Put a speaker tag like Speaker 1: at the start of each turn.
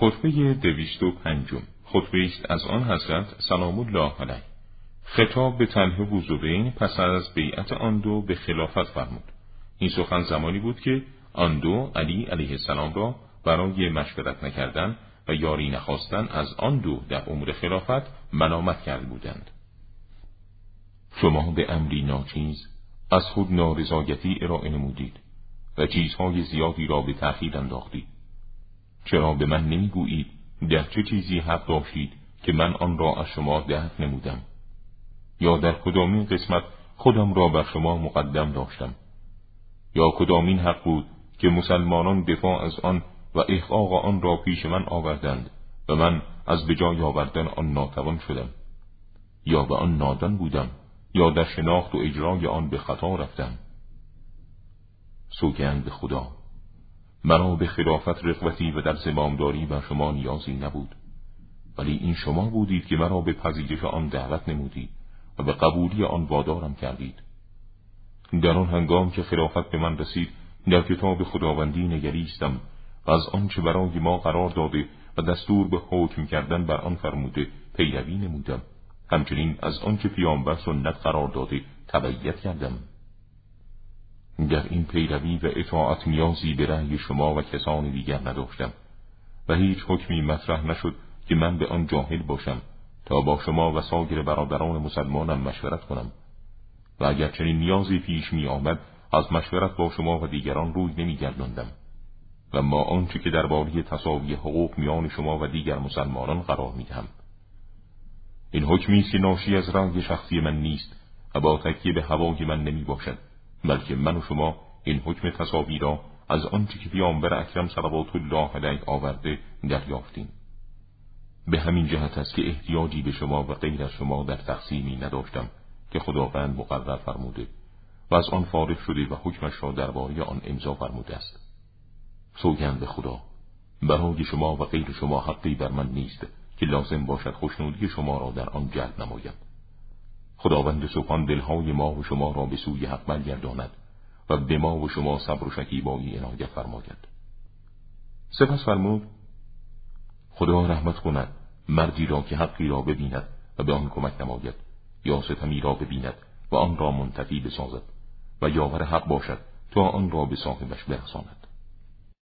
Speaker 1: خطبه دویست و پنجم. خطبه است از آن حضرت سلام الله علیه. خطاب به تنه و زبین پس از بیعت آن دو به خلافت فرمود. این سخن زمانی بود که آن دو علی علیه السلام را برای مشورت نکردن و یاری نخواستن از آن دو در امور خلافت منامت کرده بودند. شما به امری ناچیز از خود نارضایتی ارائه نمودید و چیزهای زیادی را به تأخیر انداختید. چرا به من نمی‌گویید در چه چیزی حق داشتید که من آن را از شما دهت نمودم؟ یا در کدامین قسمت خودم را بر شما مقدم داشتم؟ یا کدامین حق بود که مسلمانان دفاع از آن و احقاق آن را پیش من آوردند و من از بجای آوردن آن ناتوان شدم؟ یا به آن نادان بودم یا در شناخت و اجرای آن به خطا رفتم؟ سوگند به خدا. مرا به خلافت رقبتی و در زمامداری بر شما نیازی نبود. ولی این شما بودید که مرا به پذیرش آن دعوت نمودید و به قبولی آن وادارم کردید. در آن هنگام که خلافت به من رسید در کتاب خداوندی نگریستم و از آنچه برای ما قرار داده و دستور به حکم کردن بر آن فرموده پیروی نمودم همچنین از آنچه پیامبر سنت قرار داده تبعیت کردم. در این پیروی و اطاعت نیازی به رأی شما و کسان دیگر نداشتم و هیچ حکمی مطرح نشد که من به آن جاهل باشم تا با شما و سایر برادران مسلمانم مشورت کنم و اگر چنین نیازی پیش می آمد از مشورت با شما و دیگران روی نمی گردندم. و ما آنچه که درباره تصاوی حقوق میان شما و دیگر مسلمانان قرار می‌دهم این حکمی که ناشی از رنگ شخصی من نیست و با تکیه به هوای من نمی باشد بلکه من و شما این حکم تصاوی را از آنچه که پیامبر اکرم صلوات الله علیه آورده دریافتیم. به همین جهت است که احتیاجی به شما و غیر از شما در تقسیمی نداشتم که خداوند مقرر فرموده و از آن فارغ شده و حکمش را درباره آن امضا فرموده است. سوگند به خدا برای شما و غیر شما حقی بر من نیست که لازم باشد خوشنودی شما را در آن جلب نمایم. خداوند سبحان دلهای ما و شما را به سوی حق برگرداند و به ما و شما صبر و شکیبایی عنایت فرماید. سپس فرمود خدا رحمت کند مردی را که حقی را ببیند و به آن کمک نماید یا ستمی را ببیند و آن را منتفی بسازد و یاور حق باشد تا آن را به صاحبش برساند.